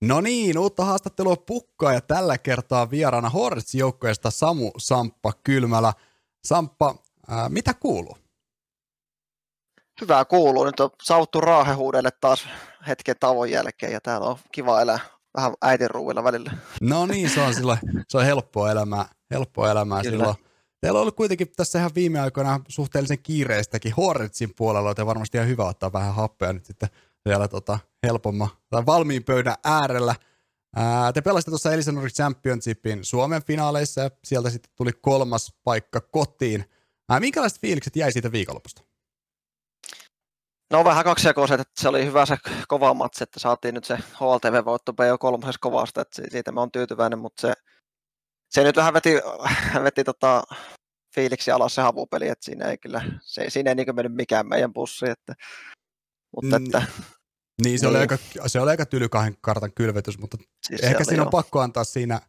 No niin, uutta haastattelua pukkaa ja tällä kertaa vieraana Hortz joukkueesta Samu Samppa Kylmälä. Samppa, ää, mitä kuuluu? Hyvää kuuluu. Nyt on saavuttu raahehuudelle taas hetken tauon jälkeen ja täällä on kiva elää vähän äitin ruuilla välillä. No niin, se on, silloin, se on helppoa elämää, helppoa elämää Kyllä. silloin. Teillä on ollut kuitenkin tässä ihan viime aikoina suhteellisen kiireistäkin Horretsin puolella, joten varmasti ihan hyvä ottaa vähän happea nyt sitten vielä tota helpomma tai valmiin pöydän äärellä. Ää, te pelasitte tuossa Elisanori Championshipin Suomen finaaleissa ja sieltä sitten tuli kolmas paikka kotiin. Ää, minkälaiset fiilikset jäi siitä viikonlopusta? No vähän kaksijakoiset, että se oli hyvä se kova matsi, että saatiin nyt se HLTV-voitto PO3 kovasta, että siitä mä oon tyytyväinen, mutta se, se nyt vähän veti, veti tota, fiiliksi alas se havupeli, että siinä ei kyllä, se, siinä ei niin mennyt mikään meidän pussi, että, mutta mm, että, niin, se, niin. Oli aika, se oli aika tyly kahden kartan kylvetys, mutta siis ehkä siinä on jo. pakko antaa siinä,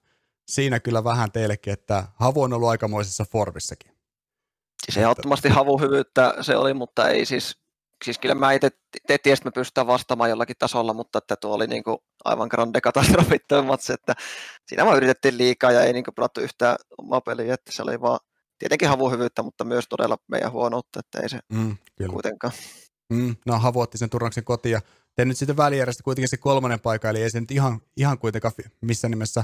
siinä kyllä vähän teillekin, että Havu on ollut aikamoisessa formissakin. Siis ehdottomasti hyvyyttä se oli, mutta ei siis, siis kyllä mä itse tiesin, että me pystytään vastaamaan jollakin tasolla, mutta että tuo oli niin kuin aivan grande katastrofi matsi, että siinä vaan yritettiin liikaa ja ei niin kuin pelattu yhtään omaa peliä, että se oli vaan tietenkin hyvyyttä, mutta myös todella meidän huonoutta, että ei se mm, kyllä. kuitenkaan. Mm, no Havu otti sen turnauksen kotiin ja te nyt sitten välijärjestä kuitenkin se kolmannen paikka, eli ei se nyt ihan, ihan kuitenkaan missä nimessä,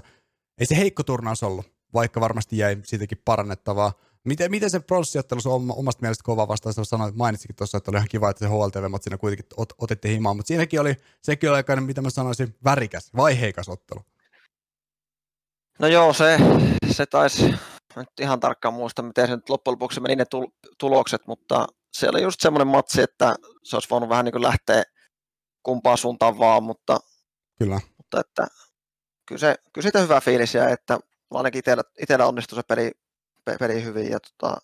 ei se heikko turnaus ollut, vaikka varmasti jäi siitäkin parannettavaa. Miten, miten se pronssijattelussa on omasta mielestä kova vastaus, sanoit, mainitsikin tuossa, että oli ihan kiva, että se HLTV siinä kuitenkin ot, otitte himaan, mutta siinäkin oli, sekin oli aika, mitä mä sanoisin, värikäs, vaiheikas ottelu. No joo, se, se taisi, nyt ihan tarkkaan muista, miten se nyt loppujen lopuksi meni ne tulokset, mutta se oli just semmoinen matsi, että se olisi voinut vähän niin kuin lähteä kumpaan suuntaan vaan, mutta, kyllä. mutta että, kyllä, se, kyllä siitä hyvä fiilis ja että ainakin itsellä, itsellä onnistui se peli, peli hyvin ja tota,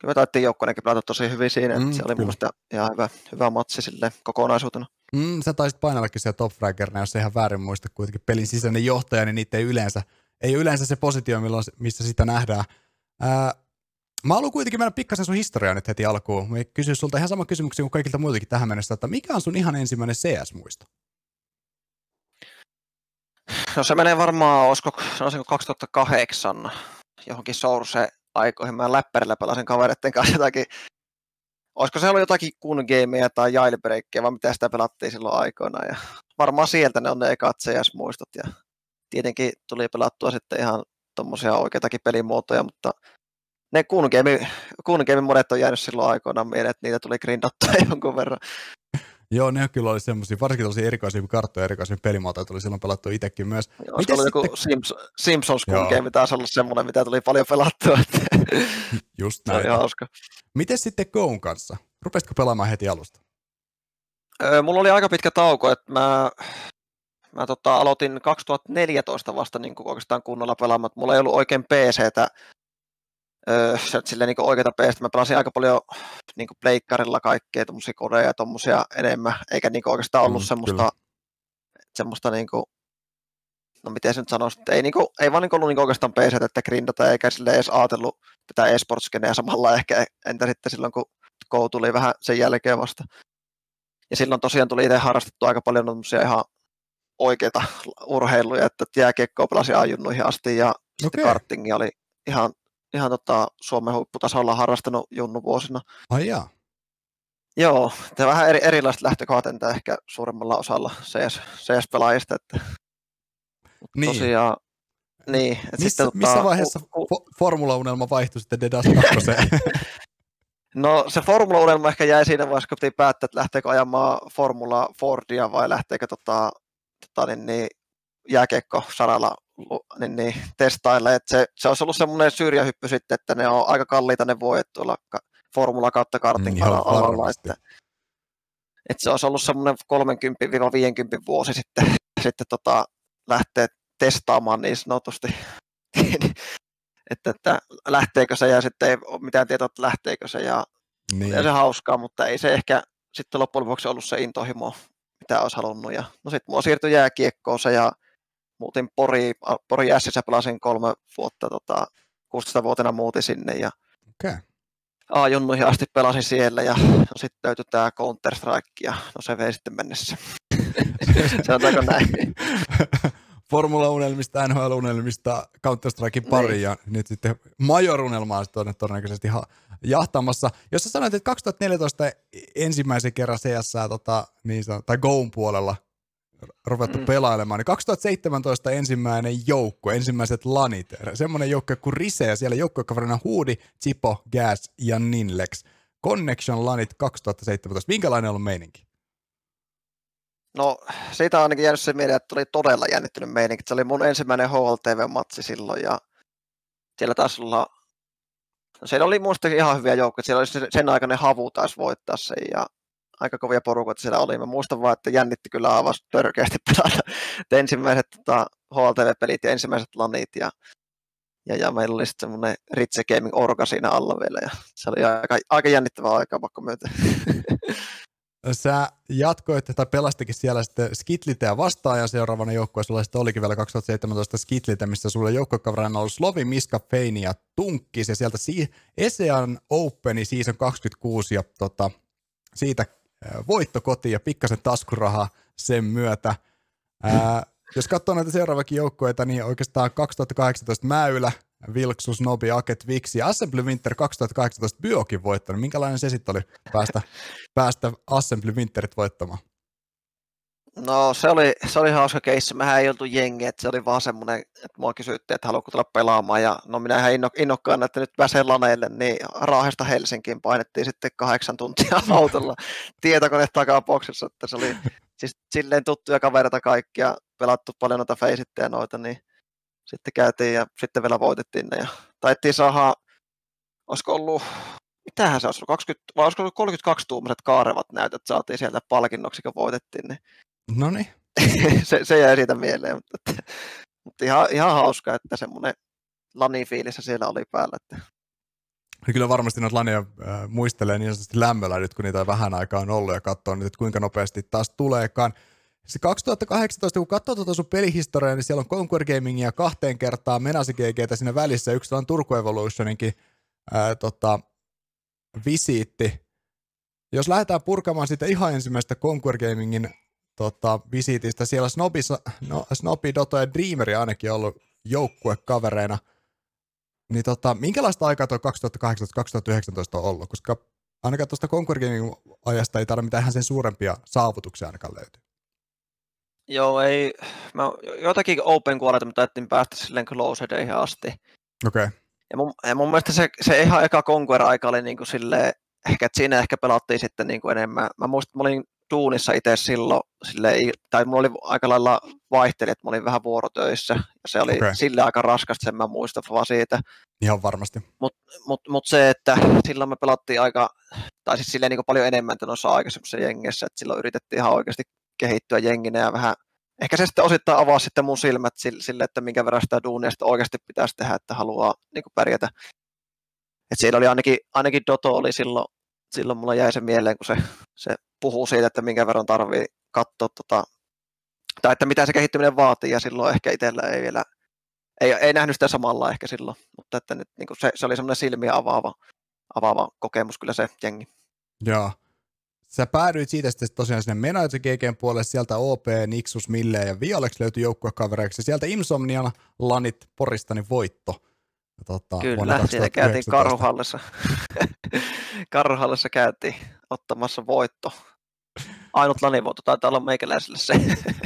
kyllä me taittiin joukkueenkin pelata tosi hyvin siinä, mm, se oli minusta ihan hyvä, hyvä matsi sille kokonaisuutena. Mm, sä taisit painallakin siellä top fraggerina, jos ei ihan väärin muista kuitenkin pelin sisäinen johtaja, niin niitä ei yleensä, ei yleensä se positio, milloin, missä sitä nähdään. Ää, Mä haluan kuitenkin mennä pikkasen sun historiaa nyt heti alkuun. Mä kysyn sulta ihan sama kysymyksiä kuin kaikilta muiltakin tähän mennessä, että mikä on sun ihan ensimmäinen CS-muisto? No se menee varmaan, olisiko, sanoisinko 2008 johonkin Source aikoihin. Mä läppärillä pelasin kavereiden kanssa jotakin, olisiko se ollut jotakin kun gameja tai jailbreakia, vai mitä sitä pelattiin silloin aikoina. Ja varmaan sieltä ne on ne ekat CS-muistot ja tietenkin tuli pelattua sitten ihan tuommoisia oikeitakin pelimuotoja, mutta ne Kungame, monet on jäänyt silloin aikoinaan mieleen, että niitä tuli grindattua jonkun verran. Joo, ne kyllä oli semmoisia, varsinkin tosi erikoisia karttoja, erikoisia pelimuotoja tuli silloin pelattu itsekin myös. Joo, Miten oli sitten... joku Sims, Simpsons Kungame taas ollut semmoinen, mitä tuli paljon pelattua. Just näin. Se hauska. Miten sitten Goon kanssa? Rupesitko pelaamaan heti alusta? Öö, mulla oli aika pitkä tauko, että mä, mä tota, aloitin 2014 vasta niin oikeastaan kunnolla pelaamaan, mulla ei ollut oikein PCtä öö, silleen niin oikeita peistä. Mä pelasin aika paljon niin pleikkarilla kaikkea tuommoisia kodeja ja tuommoisia enemmän, eikä niin oikeastaan ollut mm, semmoista, semmoista niin kuin, no miten se nyt sanoisi, että ei, niin kuin, ei vaan niin ollut niin oikeastaan PC, että grindata, eikä sille edes ajatellut tätä esportskeneä samalla ehkä, entä sitten silloin, kun Go tuli vähän sen jälkeen vasta. Ja silloin tosiaan tuli itse harrastettu aika paljon ihan oikeita urheiluja, että jääkiekkoa pelasin ajunnuihin asti ja okay. sitten kartingi oli ihan ihan tota, Suomen huipputasolla harrastanut junnu vuosina. Ai jaa. Joo, tämä vähän eri, erilaiset lähtökohdat entä ehkä suuremmalla osalla CS, CS-pelaajista. Että, niin. Tosiaan, niin, että missä, sitten, missä tota, vaiheessa u, u, formula-unelma vaihtui sitten Dedas 2? no se formula-unelma ehkä jäi siinä vaiheessa, kun piti päättää, että lähteekö ajamaan Formula Fordia vai lähteekö tota, tota, niin, niin, jääkiekko-saralla niin, niin, testailla. Että se, se olisi ollut semmoinen syrjähyppy sitten, että ne on aika kalliita ne vuodet tuolla formula kautta kartin mm, alalla. Että, että se olisi ollut semmoinen 30-50 vuosi sitten, sitten tota, lähteä testaamaan niin sanotusti. että, että, lähteekö se ja sitten ei ole mitään tietoa, että lähteekö se ja niin. se hauskaa, mutta ei se ehkä sitten loppujen lopuksi ollut se intohimo, mitä olisi halunnut. Ja, no sitten mua siirtyi jääkiekkoon se ja muutin Pori, Pori Ässissä pelasin kolme vuotta, tota, 16-vuotena muutin sinne ja okay. A-junnuihin asti pelasin siellä ja no, sitten löytyi tämä Counter-Strike ja no se vei sitten mennessä. Sanotaanko näin. Formula-unelmista, NHL-unelmista, Counter-Strikein pari niin. ja nyt sitten Major-unelmaa on todennäköisesti ha- jahtamassa. Jos sä sanoit, että 2014 ensimmäisen kerran CS tota, niin tai Goon puolella ruvettu mm. pelailemaan, niin 2017 ensimmäinen joukko, ensimmäiset lanit, semmoinen joukko kuin Rise ja siellä joukkokaverina Huudi, Chipo, Gas ja Ninlex. Connection lanit 2017, minkälainen on ollut meininki? No siitä on ainakin jäänyt se mieleen, että tuli todella jännittynyt meininki. Se oli mun ensimmäinen HLTV-matsi silloin ja siellä taisi olla, no siellä oli muista ihan hyviä joukkoja. Siellä oli sen aikainen havu taisi voittaa sen ja aika kovia porukoita siellä oli. Mä muistan vaan, että jännitti kyllä aivan törkeästi pelata ensimmäiset tota, HLTV-pelit ja ensimmäiset lanit ja, ja, ja meillä oli sitten semmoinen Ritse Gaming Orga siinä alla vielä ja se oli aika, aika jännittävää aikaa pakko myötä. Sä jatkoit tai pelastikin siellä sitten Skitlitä ja seuraavana joukkueessa sulla sitten olikin vielä 2017 Skitlitä, missä sulla joukkuekaverina oli Slovi, Miska, Feini ja Tunkkis ja sieltä si- Esean Openi season 26 ja tota, siitä voitto kotiin ja pikkasen taskurahaa sen myötä. Ää, jos katsoo näitä seuraavakin joukkueita, niin oikeastaan 2018 Mäylä, Vilksus, Nobi, Aket, Viksi ja Assembly Winter 2018 Byokin voittanut. Minkälainen se sitten oli päästä, päästä Assembly Winterit voittamaan? No se oli, se oli hauska keissi. Mehän ei oltu jengi, että se oli vaan semmoinen, että mua kysyttiin, että haluatko tulla pelaamaan. Ja no minä ihan inno, innokkaana, että nyt pääsee laneille, niin Raahesta Helsinkiin painettiin sitten kahdeksan tuntia autolla tietokone takaboksissa, että se oli siis silleen tuttuja kavereita kaikkia, pelattu paljon noita feisittejä noita, niin sitten käytiin ja sitten vielä voitettiin ne ja taittiin saada, olisiko ollut, mitähän se olisi ollut, 20, vai olisiko ollut 32 tuumiset kaarevat näytöt saatiin sieltä palkinnoksi, kun voitettiin, niin No niin. se, se jäi siitä mieleen, mutta, että, mutta ihan, ihan hauska, että semmoinen lanifiilissä siellä oli päällä. Että. Kyllä varmasti noita lania äh, muistelee niin sanotusti lämmöllä nyt, kun niitä vähän aikaa on ollut ja katsoo nyt, että kuinka nopeasti taas tuleekaan. Se 2018, kun katsoo tuota sun pelihistoriaa, niin siellä on Conquer Gamingia kahteen kertaan, Menasi GGtä siinä välissä, yksi on Turku Evolutioninkin ää, tota, visiitti. Jos lähdetään purkamaan sitä ihan ensimmäistä Conquer Gamingin tota, visiitistä, siellä Snobi, no, Snobi, Doto ja Dreameri ainakin ollut joukkuekavereina, niin tota, minkälaista aikaa tuo 2018-2019 on ollut? Koska ainakaan tuosta Gaming ajasta ei tarvitse mitään sen suurempia saavutuksia ainakaan löytyä. Joo, ei. Mä jotakin open kuoleta, mutta taidettiin päästä silleen closedeihin asti. Okei. Okay. Ja mun, ja mun mielestä se, se ihan eka Conquer-aika oli niin kuin silleen, ehkä että siinä ehkä pelattiin sitten niin kuin enemmän. Mä muistan, että mä olin duunissa itse silloin, silleen, tai mulla oli aika lailla vaihteli, että mä olin vähän vuorotöissä, ja se oli okay. sille aika raskasta, sen mä muistan vaan siitä. Ihan varmasti. Mutta mut, mut se, että silloin me pelattiin aika, tai siis silleen niin kuin paljon enemmän noissa aikaisemmissa jengissä, että silloin yritettiin ihan oikeasti kehittyä jenginä ja vähän, ehkä se sitten osittain avaa sitten mun silmät sille, että minkä verran sitä duunia sitten oikeasti pitäisi tehdä, että haluaa niin kuin pärjätä. Et siellä oli ainakin, ainakin Doto oli silloin, silloin mulla jäi se mieleen, kun se, se puhuu siitä, että minkä verran tarvii katsoa, tota, tai että mitä se kehittyminen vaatii, ja silloin ehkä itsellä ei vielä, ei, ei nähnyt sitä samalla ehkä silloin, mutta että nyt niin se, se oli semmoinen silmiä avaava, avaava kokemus kyllä se jengi. Joo. Sä päädyit siitä sitten tosiaan sinne Menager GGn puolelle, sieltä OP, Nixus, Mille ja Violex löytyi joukkuekavereiksi, sieltä Insomnian Lanit Poristani voitto. Tota, Kyllä, siinä käytiin Karhuhallissa. Karhuhallissa käytiin ottamassa voitto. Ainut lanivoitto taitaa olla meikäläiselle se,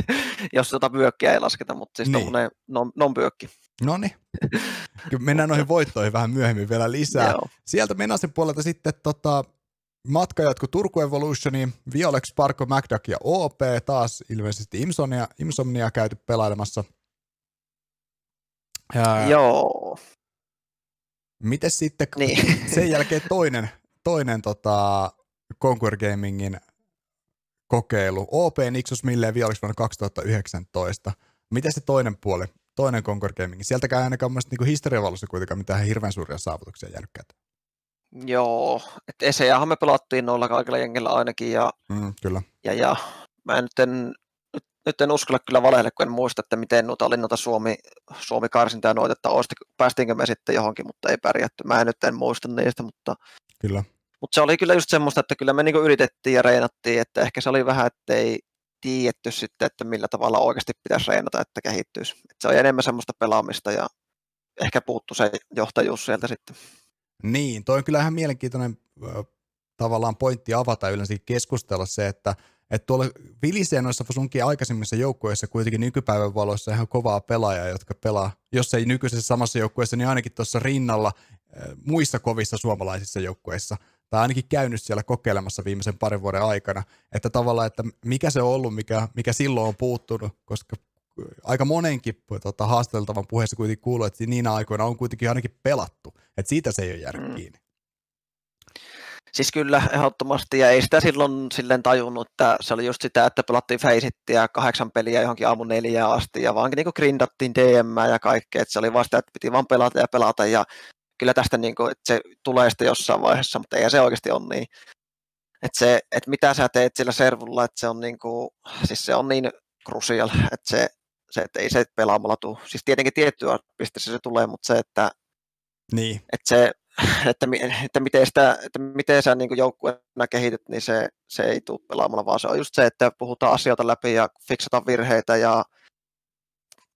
jos tota pyökkiä ei lasketa, mutta siis niin. non, non-pyökki. No niin. Mennään noihin voittoihin vähän myöhemmin vielä lisää. Joo. Sieltä Menasen puolelta sitten tota, matka jatkuu Turku Evolutioniin, Violex, Parko, MacDuck ja OP, taas ilmeisesti Imsomnia, Imsomnia käyty pelailemassa. Ja, Joo. Miten sitten niin. sen jälkeen toinen, toinen tota, Conquer Gamingin kokeilu, OP Nixus Milleen Violex vuonna 2019. Miten se toinen puoli, toinen Conquer Gaming? Sieltäkään ainakaan mielestäni niin historiavalossa kuitenkaan mitään hirveän suuria saavutuksia jäänyt käteen. Joo, että Eseähän me pelattiin noilla kaikilla jengillä ainakin ja, mm, kyllä. ja, ja mä nyt en, nyt, nyt en uskalla kyllä valehelle, kun en muista, että miten noita oli noita Suomi, Suomi karsinta ja noita, että osti, päästiinkö me sitten johonkin, mutta ei pärjätty. Mä en nyt en muista niistä, mutta, kyllä. Mutta se oli kyllä just semmoista, että kyllä me niinku yritettiin ja reenattiin, että ehkä se oli vähän, että ei, tiedetty sitten, että millä tavalla oikeasti pitäisi reenata, että kehittyisi. Et se on enemmän semmoista pelaamista ja ehkä puuttu se johtajuus sieltä sitten. Niin, toi on kyllä ihan mielenkiintoinen tavallaan pointti avata yleensä keskustella se, että että tuolla vilisee noissa sunkin aikaisemmissa joukkueissa kuitenkin nykypäivän valoissa ihan kovaa pelaajaa, jotka pelaa, jos ei nykyisessä samassa joukkueessa, niin ainakin tuossa rinnalla muissa kovissa suomalaisissa joukkueissa tai ainakin käynyt siellä kokeilemassa viimeisen parin vuoden aikana, että tavallaan, että mikä se on ollut, mikä, mikä silloin on puuttunut, koska aika monenkin tota, haasteltavan puheessa kuitenkin kuuluu, että niinä aikoina on kuitenkin ainakin pelattu, että siitä se ei ole jäänyt mm. kiinni. Siis kyllä, ehdottomasti, ja ei sitä silloin silleen tajunnut, että se oli just sitä, että pelattiin Faceittiä kahdeksan peliä johonkin aamu neljään asti, ja vaan niin grindattiin DM ja kaikkea, että se oli vasta, että piti vaan pelata ja pelata, ja kyllä tästä niin kuin, että se tulee sitten jossain vaiheessa, mutta ei se oikeasti ole niin. Että, se, että mitä sä teet sillä servulla, että se on niin kuin, siis se on niin crucial, että se, se että ei se pelaamalla tule. Siis tietenkin tiettyä pisteessä se tulee, mutta se, että, niin. että se että, että, miten, sitä, että miten sä niin joukkueena kehityt, niin se, se ei tule pelaamalla, vaan se on just se, että puhutaan asioita läpi ja fiksataan virheitä ja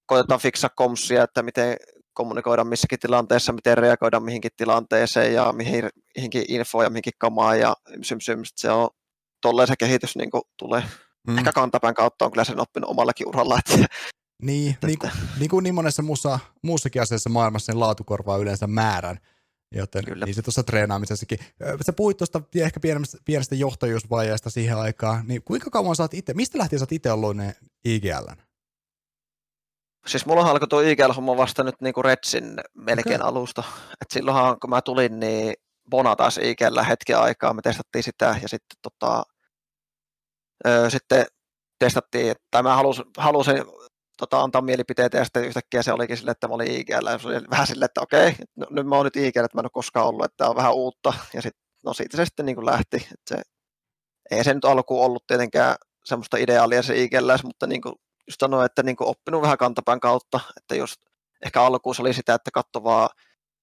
koitetaan fiksaa komsia, että miten kommunikoidaan missäkin tilanteessa, miten reagoidaan mihinkin tilanteeseen ja mihin, mihinkin infoon ja mihinkin kamaan ja sym, sym, se on tolleen se kehitys niin tulee. Mm. Ehkä kantapään kautta on kyllä sen oppinut omallakin uralla. Että, niin, että, niin, kuin, niin kuin niin monessa muussa, muussakin asiassa maailmassa, niin laatu korvaa yleensä määrän. Joten Kyllä. niin se tuossa treenaamisessakin. Sä puhuit tuosta ehkä pienestä, pienestä johtajuusvaiheesta siihen aikaan, niin kuinka kauan sä oot itse, mistä lähtien sä oot itse ollut ne IGL? Siis mulla alkoi tuo IGL-homma vasta nyt niinku Redsin melkein okay. alusta. Et silloinhan kun mä tulin, niin Bona taas IGL hetken aikaa, me testattiin sitä ja sitten tota, öö, sitten testattiin, tai mä halusin, halusin tota, antaa mielipiteitä ja sitten yhtäkkiä se olikin silleen, että mä olin IGL ja se oli vähän silleen, että okei, no, nyt mä oon nyt IGL, että mä en ole koskaan ollut, että tämä on vähän uutta ja sit, no siitä se sitten niin kuin lähti, että se, ei se nyt alkuun ollut tietenkään semmoista ideaalia se IGL, mutta niin kuin just sanoin, että niin oppinut vähän kantapään kautta, että just ehkä alkuun se oli sitä, että katsovaa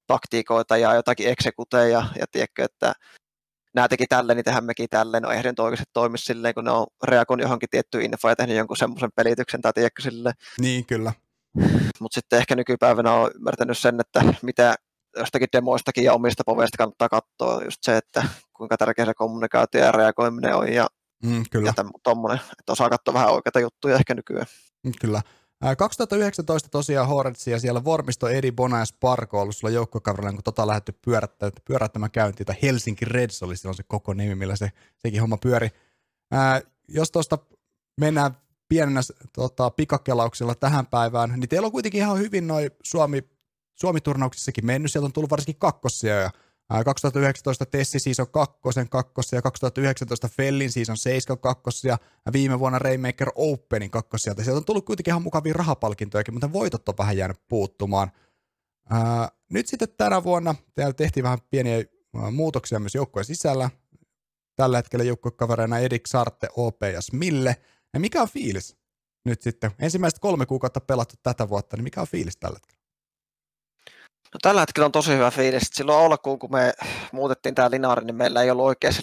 taktiikoita ja jotakin eksekuteja ja tiedätkö, että nämä teki tälleen, niin tehdään mekin tälleen. No eihän nyt oikeasti toimi silleen, kun ne on reagoinut johonkin tiettyyn infoon ja tehnyt jonkun semmoisen pelityksen tai tiedätkö silleen. Niin, kyllä. Mutta sitten ehkä nykypäivänä on ymmärtänyt sen, että mitä jostakin demoistakin ja omista poveista kannattaa katsoa just se, että kuinka tärkeä se kommunikaatio ja reagoiminen on ja, mm, kyllä. ja tommonen, että osaa katsoa vähän oikeita juttuja ehkä nykyään. Mm, kyllä. 2019 tosiaan Hornetsia ja siellä Vormisto Edi Bona ja Sparko ollut sulla joukkokaverilla, kun tota lähdetty pyörättämään, pyörättämään käyntiin, tai Helsinki Reds oli silloin se koko nimi, millä se, sekin homma pyöri. Ää, jos tuosta mennään pienenä tota, pikakelauksella tähän päivään, niin teillä on kuitenkin ihan hyvin noin Suomi, Suomi-turnauksissakin mennyt, sieltä on tullut varsinkin kakkosia ja 2019 Tessi Season 2 kakkosia ja 2019 Fellin Season 7 kakkosia ja viime vuonna Rainmaker Openin kakkosia. Sieltä on tullut kuitenkin ihan mukavia rahapalkintojakin, mutta voitot on vähän jäänyt puuttumaan. Ää, nyt sitten tänä vuonna täällä tehtiin vähän pieniä muutoksia myös joukkojen sisällä. Tällä hetkellä joukkuekavereina Edik Sarte, OP ja Smille. Ja mikä on fiilis nyt sitten? Ensimmäiset kolme kuukautta pelattu tätä vuotta, niin mikä on fiilis tällä hetkellä? No, tällä hetkellä on tosi hyvä fiilis. Silloin alkuun, kun me muutettiin tämä Linaari, niin meillä ei ollut oikein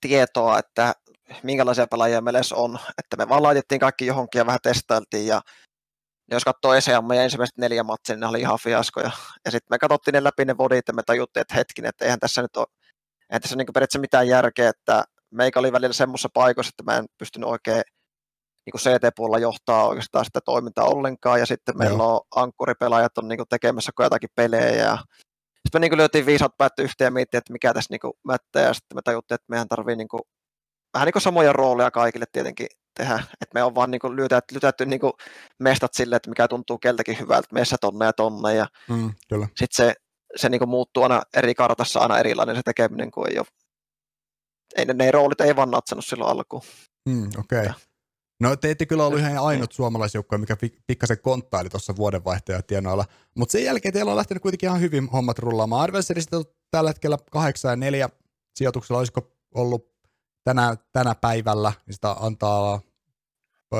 tietoa, että minkälaisia pelaajia meillä edes on. Että me vaan laitettiin kaikki johonkin ja vähän testailtiin. Ja jos katsoo ESEAM ja ensimmäiset neljä matsia, niin ne oli ihan fiaskoja. Ja sitten me katsottiin ne läpi ne vodit ja me tajuttiin, että hetkinen, että eihän tässä nyt ole, eihän tässä niin periaatteessa mitään järkeä, että meikä oli välillä semmoisessa paikoissa, että mä en pystynyt oikein niin CT-puolella johtaa oikeastaan sitä toimintaa ollenkaan, ja sitten meillä Joo. on ankkuripelaajat on niin kuin tekemässä jotakin pelejä, ja sitten me niin kuin lyötiin viisaat päät yhteen ja miettii, että mikä tässä niin kuin mättää, ja sitten me tajuttiin, että meidän tarvii niin kuin, vähän niin kuin samoja rooleja kaikille tietenkin tehdä, että me on vaan niin kuin lytätty, lytätty niin kuin mestat silleen, että mikä tuntuu keltäkin hyvältä, meissä tonne ja tonne, ja mm, sitten se, se niin kuin muuttuu aina eri kartassa aina erilainen se tekeminen, kun ei ole, ei, ne, ne roolit ei vaan natsannut silloin alkuun. Mm, Okei. Okay. No te ette kyllä ollut ihan ainut suomalaisjoukko, mikä pikkasen konttaili tuossa vuodenvaihteen tienoilla, mutta sen jälkeen teillä on lähtenyt kuitenkin ihan hyvin hommat rullaamaan. Advencerista on tällä hetkellä 8 ja 4 sijoituksella, olisiko ollut tänä, tänä päivällä, niin sitä antaa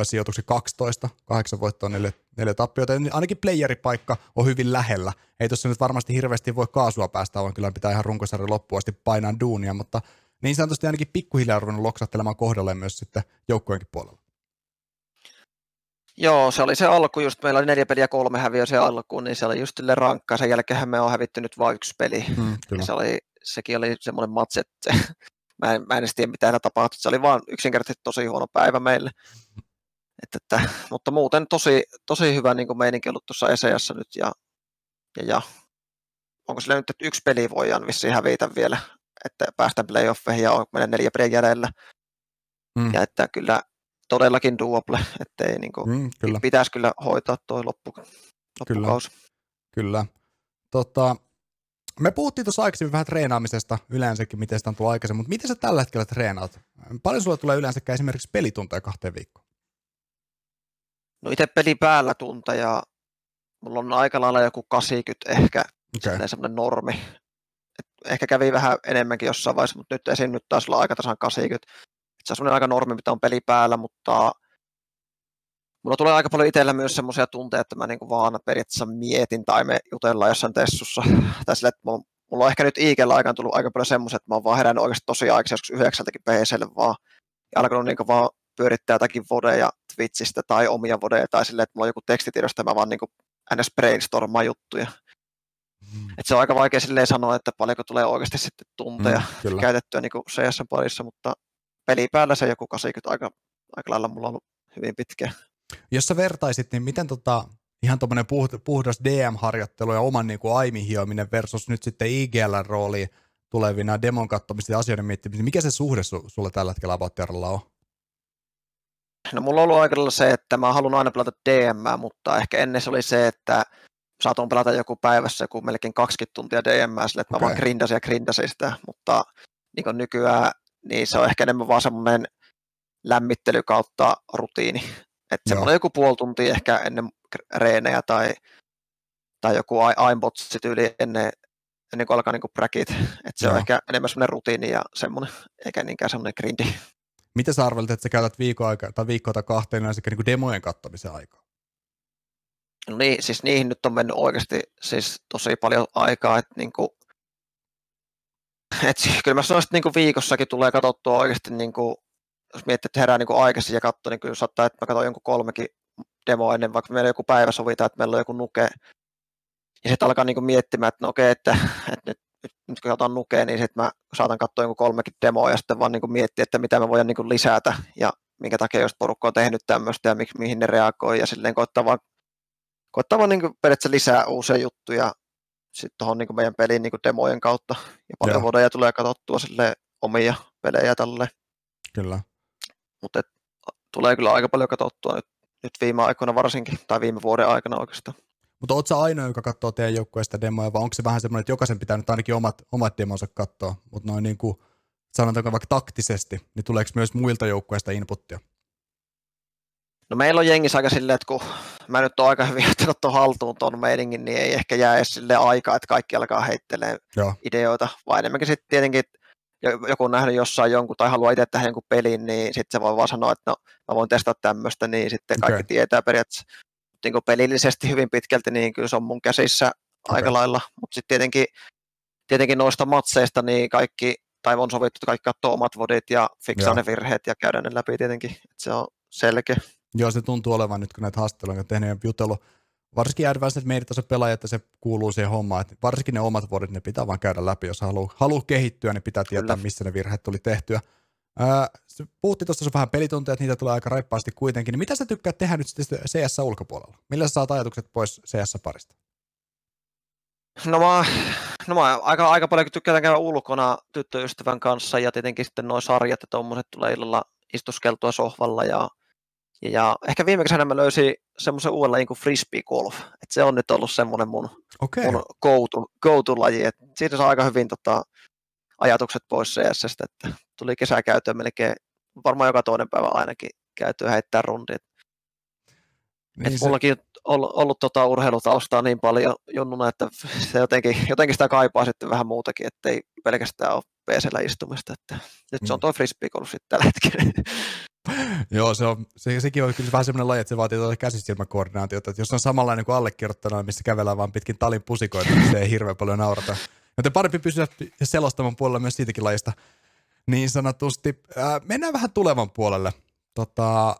sijoituksen 12, 8 voittoa, 4, 4 tappiota. Ainakin playeripaikka on hyvin lähellä. Ei tuossa nyt varmasti hirveästi voi kaasua päästä, vaan kyllä pitää ihan runkosarjan loppuun asti painaa duunia, mutta niin sanotusti ainakin pikkuhiljaa ruvennut loksattelemaan kohdalle myös sitten joukkueenkin puolella. Joo, se oli se alku just, meillä oli neljä peliä kolme häviö se alkuun, niin se oli just rankkaa. Sen jälkeen me on hävitty nyt vain yksi peli. Mm, se oli, sekin oli semmoinen matse, että mä, en, mä en edes tiedä mitä tapahtui. Se oli vaan yksinkertaisesti tosi huono päivä meille. Että, että, mutta muuten tosi, tosi hyvä niin kuin meininki ollut tuossa Eseassa nyt ja, ja, ja onko sillä nyt, että yksi peli voidaan vissiin hävitä vielä, että päästään playoffeihin ja on meidän neljä peliä jäljellä. Mm. Ja että kyllä todellakin duople, ettei niin kuin, mm, kyllä. pitäisi kyllä hoitaa tuo loppu, loppukausi. Kyllä. kyllä. Tota, me puhuttiin tuossa aikaisemmin vähän treenaamisesta yleensäkin, miten sitä on tullut aikaisemmin, mutta miten sä tällä hetkellä treenaat? Paljon sulla tulee yleensä esimerkiksi pelitunteja kahteen viikkoon? No itse peli päällä tunteja, mulla on aika lailla joku 80 ehkä, okay. semmoinen normi. Et ehkä kävi vähän enemmänkin jossain vaiheessa, mutta nyt esim. nyt taas olla aika tasan 80. Se on semmoinen aika normi, mitä on peli päällä, mutta mulla tulee aika paljon itsellä myös semmoisia tunteita, että mä niinku vaan periaatteessa mietin tai me jutellaan jossain tessussa. Tai sille, että mulla, mulla on ehkä nyt Iikellä aikaan tullut aika paljon semmoisia, että mä oon vaan herännyt oikeasti tosi aikaisin, joskus yhdeksältäkin PClle vaan. Ja alkanut niinku vaan pyörittää jotakin vodeja Twitchistä tai omia vodeja tai silleen, että mulla on joku tekstitiedosta ja mä vaan niinku ns. brainstormaa juttuja. Mm. Et se on aika vaikea silleen sanoa, että paljonko tulee oikeasti sitten tunteja mm, käytettyä niin CS-parissa, mutta peli päällä se joku 80 aika, aika lailla mulla on ollut hyvin pitkä. Jos sä vertaisit, niin miten tota, ihan tuommoinen puhdas DM-harjoittelu ja oman niin kuin aimin hiominen versus nyt sitten IGL-rooli tulevina demon katsomista ja asioiden miettimistä, niin mikä se suhde su- sulle tällä hetkellä About on? No mulla on ollut aika se, että mä haluan aina pelata DM, mutta ehkä ennen se oli se, että saatoin pelata joku päivässä joku melkein 20 tuntia DM, sille, että okay. mä vaan grindasin ja grindasin sitä, mutta niin kuin nykyään niin se on ehkä enemmän vaan semmoinen lämmittely kautta rutiini. Että semmoinen joku puoli tuntia ehkä ennen reenejä tai, tai joku aimbotsi tyyli ennen, ennen kuin alkaa niin bräkit. Että se Joo. on ehkä enemmän semmoinen rutiini ja semmoinen, eikä niinkään semmoinen grindi. Mitä sä arvelit, että sä käytät viikkoa aika, tai viikkoa tai kahteen yleensä niin demojen kattomisen aikaa? No niin, siis niihin nyt on mennyt oikeasti siis tosi paljon aikaa, että niin kuin, et kyllä mä sanoisin, että niin viikossakin tulee katsottua oikeasti, niin kuin, jos miettii, että herää niin aikaisin ja katsoo, niin kyllä saattaa, että mä katson jonkun kolmekin demoa ennen, vaikka meillä joku päivä sovitaan, että meillä on joku nuke, ja sitten alkaa niin miettimään, että no okei, että, että nyt nyt kun otan nukea, niin sitten mä saatan katsoa jonkun kolmekin demoa ja sitten vaan niin miettiä, että mitä mä voin niin lisätä ja minkä takia jos porukka on tehnyt tämmöistä ja mi- mihin ne reagoi ja silleen koittaa vaan, koittaa vaan niin periaatteessa lisää uusia juttuja sitten tuohon niin meidän pelin niin demojen kautta ja paljon voidaan tulee katsottua sille omia pelejä tälle. Kyllä. Mutta tulee kyllä aika paljon katsottua nyt, nyt viime aikoina varsinkin, tai viime vuoden aikana oikeastaan. Mutta ootko sä ainoa, joka katsoo teidän joukkueesta demoja, vai onko se vähän semmoinen, että jokaisen pitää nyt ainakin omat, omat demonsa katsoa, mutta noin niin kuin, sanotaanko vaikka taktisesti, niin tuleeko myös muilta joukkueista inputtia? No meillä on jengissä aika silleen, että kun mä nyt oon aika hyvin ottanut tuon haltuun tuon meiningin, niin ei ehkä jää edes sille aikaa, että kaikki alkaa heittelee ideoita, vaan enemmänkin sitten tietenkin, joku on nähnyt jossain jonkun tai haluaa itse tehdä jonkun pelin, niin sitten se voi vaan sanoa, että no mä voin testata tämmöistä, niin sitten kaikki okay. tietää periaatteessa niin kuin pelillisesti hyvin pitkälti, niin kyllä se on mun käsissä okay. aika lailla. Mutta sitten tietenkin, tietenkin noista matseista, niin kaikki, tai on sovittu, että kaikki katsoo omat vodit ja fiksaa ne virheet ja käydään ne läpi tietenkin. että se on selkeä. Joo, se tuntuu olevan nyt, kun näitä haastatteluja on tehnyt ja jutellut. Varsinkin advanced meidän pelaajat, että se kuuluu siihen hommaan, että varsinkin ne omat vodit, ne pitää vaan käydä läpi, jos haluaa, haluaa kehittyä, niin pitää tietää, missä ne virheet tuli tehtyä. Äh, puhuttiin tuossa vähän pelitunteja, että niitä tulee aika reippaasti kuitenkin. Niin mitä sä tykkäät tehdä nyt sitten CS ulkopuolella? Millä sä saat ajatukset pois CS-parista? No mä, no mä aika, aika paljon tykkään käydä ulkona tyttöystävän kanssa ja tietenkin sitten nuo sarjat ja tuommoiset tulee illalla istuskeltua sohvalla ja, ja, ja ehkä viime kesänä mä löysin semmoisen uuden lajin kuin frisbee golf. Et se on nyt ollut semmoinen mun, okay. mun go-to, go-to-laji. Et siitä saa aika hyvin tota, ajatukset pois CS, että tuli kesäkäytöä melkein varmaan joka toinen päivä ainakin käytyä heittää rundit. Niin Et se... mullakin ollut, ollut tota urheilutaustaa niin paljon junnuna, että se jotenkin, jotenkin sitä kaipaa sitten vähän muutakin, ettei pelkästään ole PCllä istumista. Että nyt se on mm. tuo frisbee sitten tällä hetkellä. Joo, se on, se, sekin on kyllä vähän semmoinen laji, että se vaatii tuota käsisilmäkoordinaatiota, että jos on samanlainen kuin allekirjoittanut, missä kävellään vaan pitkin talin pusikoita, niin se ei hirveän paljon naurata. Joten parempi pysyä selostaman puolella myös siitäkin lajista niin sanotusti. Ää, mennään vähän tulevan puolelle. Tota,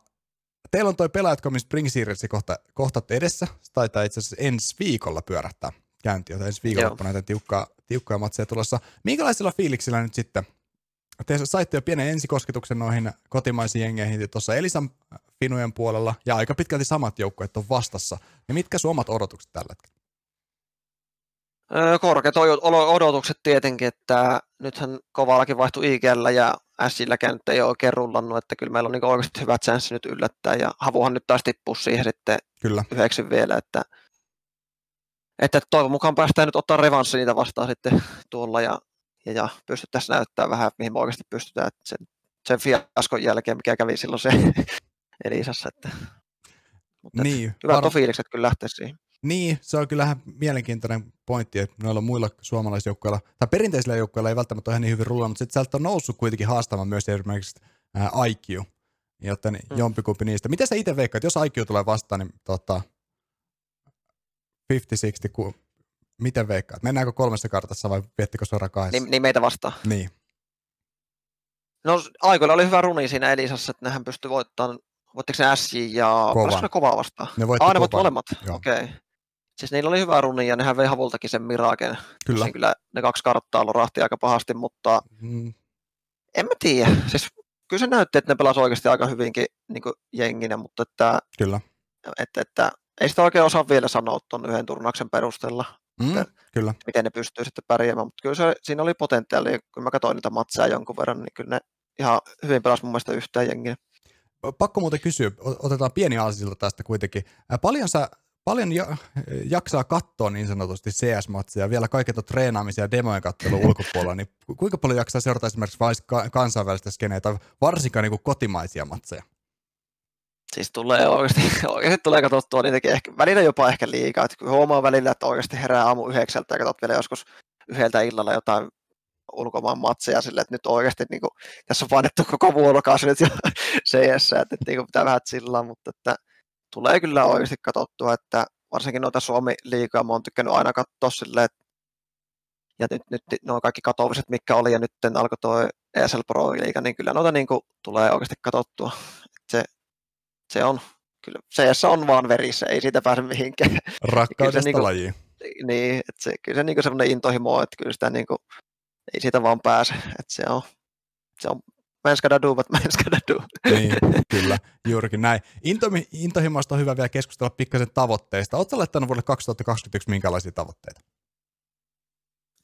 teillä on toi Pelaajat.com Spring Series kohta, kohta edessä. Se taitaa itse asiassa ensi viikolla pyörähtää käyntiä, tai ensi viikolla näitä tiukkaa, tiukkaa matseja tulossa. Minkälaisilla fiiliksillä nyt sitten te saitte jo pienen ensikosketuksen noihin kotimaisiin jengeihin tuossa Elisan Finujen puolella, ja aika pitkälti samat joukkueet on vastassa. Ja mitkä sun omat odotukset tällä hetkellä? Korkeat odotukset tietenkin, että nythän kovallakin vaihtui IGL ja Silläkään nyt ei ole oikein rullannut, että kyllä meillä on niin oikeasti hyvät chanssi nyt yllättää, ja Havuhan nyt taas tippuu siihen sitten kyllä. yhdeksi vielä, että, että toivon mukaan päästään nyt ottaa revanssi niitä vastaan sitten tuolla, ja, ja, ja pystyttäisiin näyttää vähän, mihin me oikeasti pystytään, että sen, sen fiaskon jälkeen, mikä kävi silloin se Elisassa, että, mutta niin, että hyvät var... fiilikset kyllä lähteä siihen. Niin, se on kyllähän mielenkiintoinen pointti, että noilla muilla suomalaisjoukkoilla, tai perinteisillä joukkoilla ei välttämättä ole ihan niin hyvin rullannut, mutta sitten sieltä on noussut kuitenkin haastamaan myös esimerkiksi ää, IQ, joten hmm. jompikumpi niistä. Miten sä itse veikkaat, jos IQ tulee vastaan, niin tota, 50-60, ku, miten veikkaat? Mennäänkö kolmessa kartassa vai viettikö suoraan kahdessa? Niin, niin meitä vastaan. Niin. No aikoilla oli hyvä runi siinä Elisassa, että nehän pystyi voittamaan, voittiko ne SJ ja Kovan. kovaa vastaan? Ne voitti ah, ne voitti molemmat, okei. Okay. Siis niillä oli hyvä runi ja nehän vei Havultakin sen Miraken. Kyllä. kyllä ne kaksi karttaa lorahti aika pahasti, mutta mm. en mä tiedä. Siis kyllä se näytti, että ne pelasivat oikeasti aika hyvinkin niin jenginä, mutta että, kyllä. Että, että, ei sitä oikein osaa vielä sanoa tuon yhden turnauksen perusteella. Mm, että, kyllä. Miten ne pystyy sitten pärjäämään, mutta kyllä se, siinä oli potentiaalia. Kun mä katsoin niitä matseja jonkun verran, niin kyllä ne ihan hyvin pelasivat mun mielestä yhteen jengiä. Pakko muuten kysyä, otetaan pieni aasilta tästä kuitenkin. Paljon sä paljon ja, jaksaa katsoa niin sanotusti CS-matseja, vielä kaiket on treenaamisia ja demojen kattelu ulkopuolella, niin kuinka paljon jaksaa seurata esimerkiksi kansainvälistä skeneä tai varsinkaan niin kotimaisia matseja? Siis tulee oikeasti, oikeasti tulee katsottua niitäkin ehkä, välillä jopa ehkä liikaa, että huomaa välillä, että oikeasti herää aamu yhdeksältä ja katsot vielä joskus yhdeltä illalla jotain ulkomaan matseja sille, että nyt oikeasti niin kuin, tässä on painettu koko vuorokausi nyt jo CS, että, niin kuin pitää vähän sillä mutta että tulee kyllä oikeasti katsottua, että varsinkin noita Suomi-liigaa mä oon tykkännyt aina katsoa silleen, että ja nyt, nyt nuo kaikki katoviset, mikä oli, ja nyt alkoi tuo ESL Pro-liiga, niin kyllä noita niin kuin, tulee oikeasti katsottua. Se, on, kyllä CS on vaan verissä, ei siitä pääse mihinkään. Rakkaudesta niin kuin, lajiin. Niin, että se, kyllä se niin kuin sellainen intohimo, että kyllä sitä niin kuin, ei siitä vaan pääse, että se on, se on mä ska do, but mä ska do. Niin, kyllä, juurikin näin. Intomi, intohimoista on hyvä vielä keskustella pikkasen tavoitteista. Oletko laittanut vuodelle 2021 minkälaisia tavoitteita?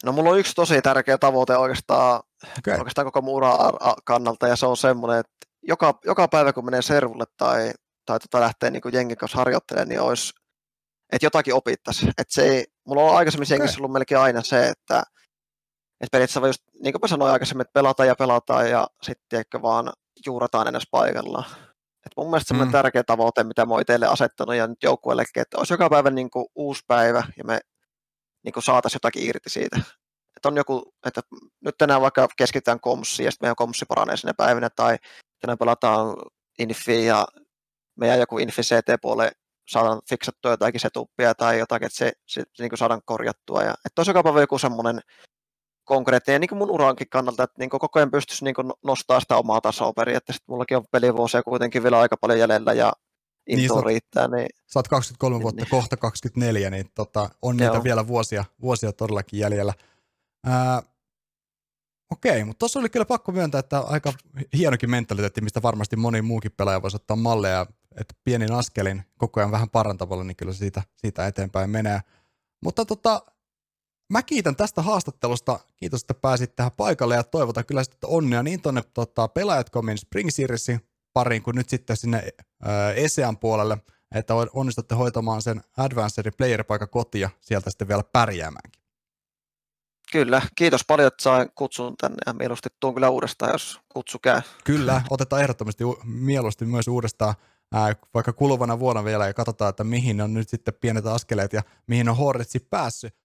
No mulla on yksi tosi tärkeä tavoite oikeastaan, okay. oikeastaan koko mun kannalta, ja se on semmoinen, että joka, joka päivä kun menee servulle tai, tai tota lähtee niin jengin kanssa harjoittelemaan, niin olisi, että jotakin opittaisi. Että se ei, mulla on aikaisemmin okay. jengissä ollut melkein aina se, että että periaatteessa just, niin kuin mä sanoin aikaisemmin, että pelataan ja pelataan ja sitten ehkä vaan juurataan ennen paikalla. Et mun mielestä semmoinen mm. tärkeä tavoite, mitä mä oon itselle asettanut ja nyt joukkueellekin, että olisi joka päivä niin kuin uusi päivä ja me niin kuin saataisiin jotakin irti siitä. Että on joku, että nyt tänään vaikka keskitytään komssiin ja sitten meidän komssi paranee sinne päivinä tai tänään pelataan infi ja meidän joku infi CT-puolelle saadaan fiksattua jotakin setupia tai jotakin, että se, se, se niin saadaan korjattua. Ja, että olisi joka joku semmoinen konkreettinen niin kuin mun urankin kannalta, että niin koko ajan pystyisi niin nostaa sitä omaa tasoa periaatteessa. Mullakin on pelivuosia kuitenkin vielä aika paljon jäljellä ja into niin, riittää. Niin... Sä oot 23 niin, vuotta, niin. kohta 24, niin tota, on niitä Joo. vielä vuosia, vuosia todellakin jäljellä. Ää, Okei, mutta tuossa oli kyllä pakko myöntää, että aika hienokin mentaliteetti, mistä varmasti moni muukin pelaaja voisi ottaa malleja, että pienin askelin koko ajan vähän parantavalla, niin kyllä siitä, siitä eteenpäin menee. Mutta tota, mä kiitän tästä haastattelusta. Kiitos, että pääsit tähän paikalle ja toivotan kyllä sitten onnea niin tuonne tota, pelaajat.comin Spring Seriesin pariin kuin nyt sitten sinne ää, ESEAN puolelle, että onnistutte hoitamaan sen Advanced Player-paikan kotia sieltä sitten vielä pärjäämäänkin. Kyllä, kiitos paljon, että sain kutsun tänne ja mieluusti tuun kyllä uudestaan, jos kutsu käy. Kyllä, otetaan ehdottomasti mieluusti myös uudestaan ää, vaikka kuluvana vuonna vielä ja katsotaan, että mihin on nyt sitten pienet askeleet ja mihin on Hornetsi päässyt.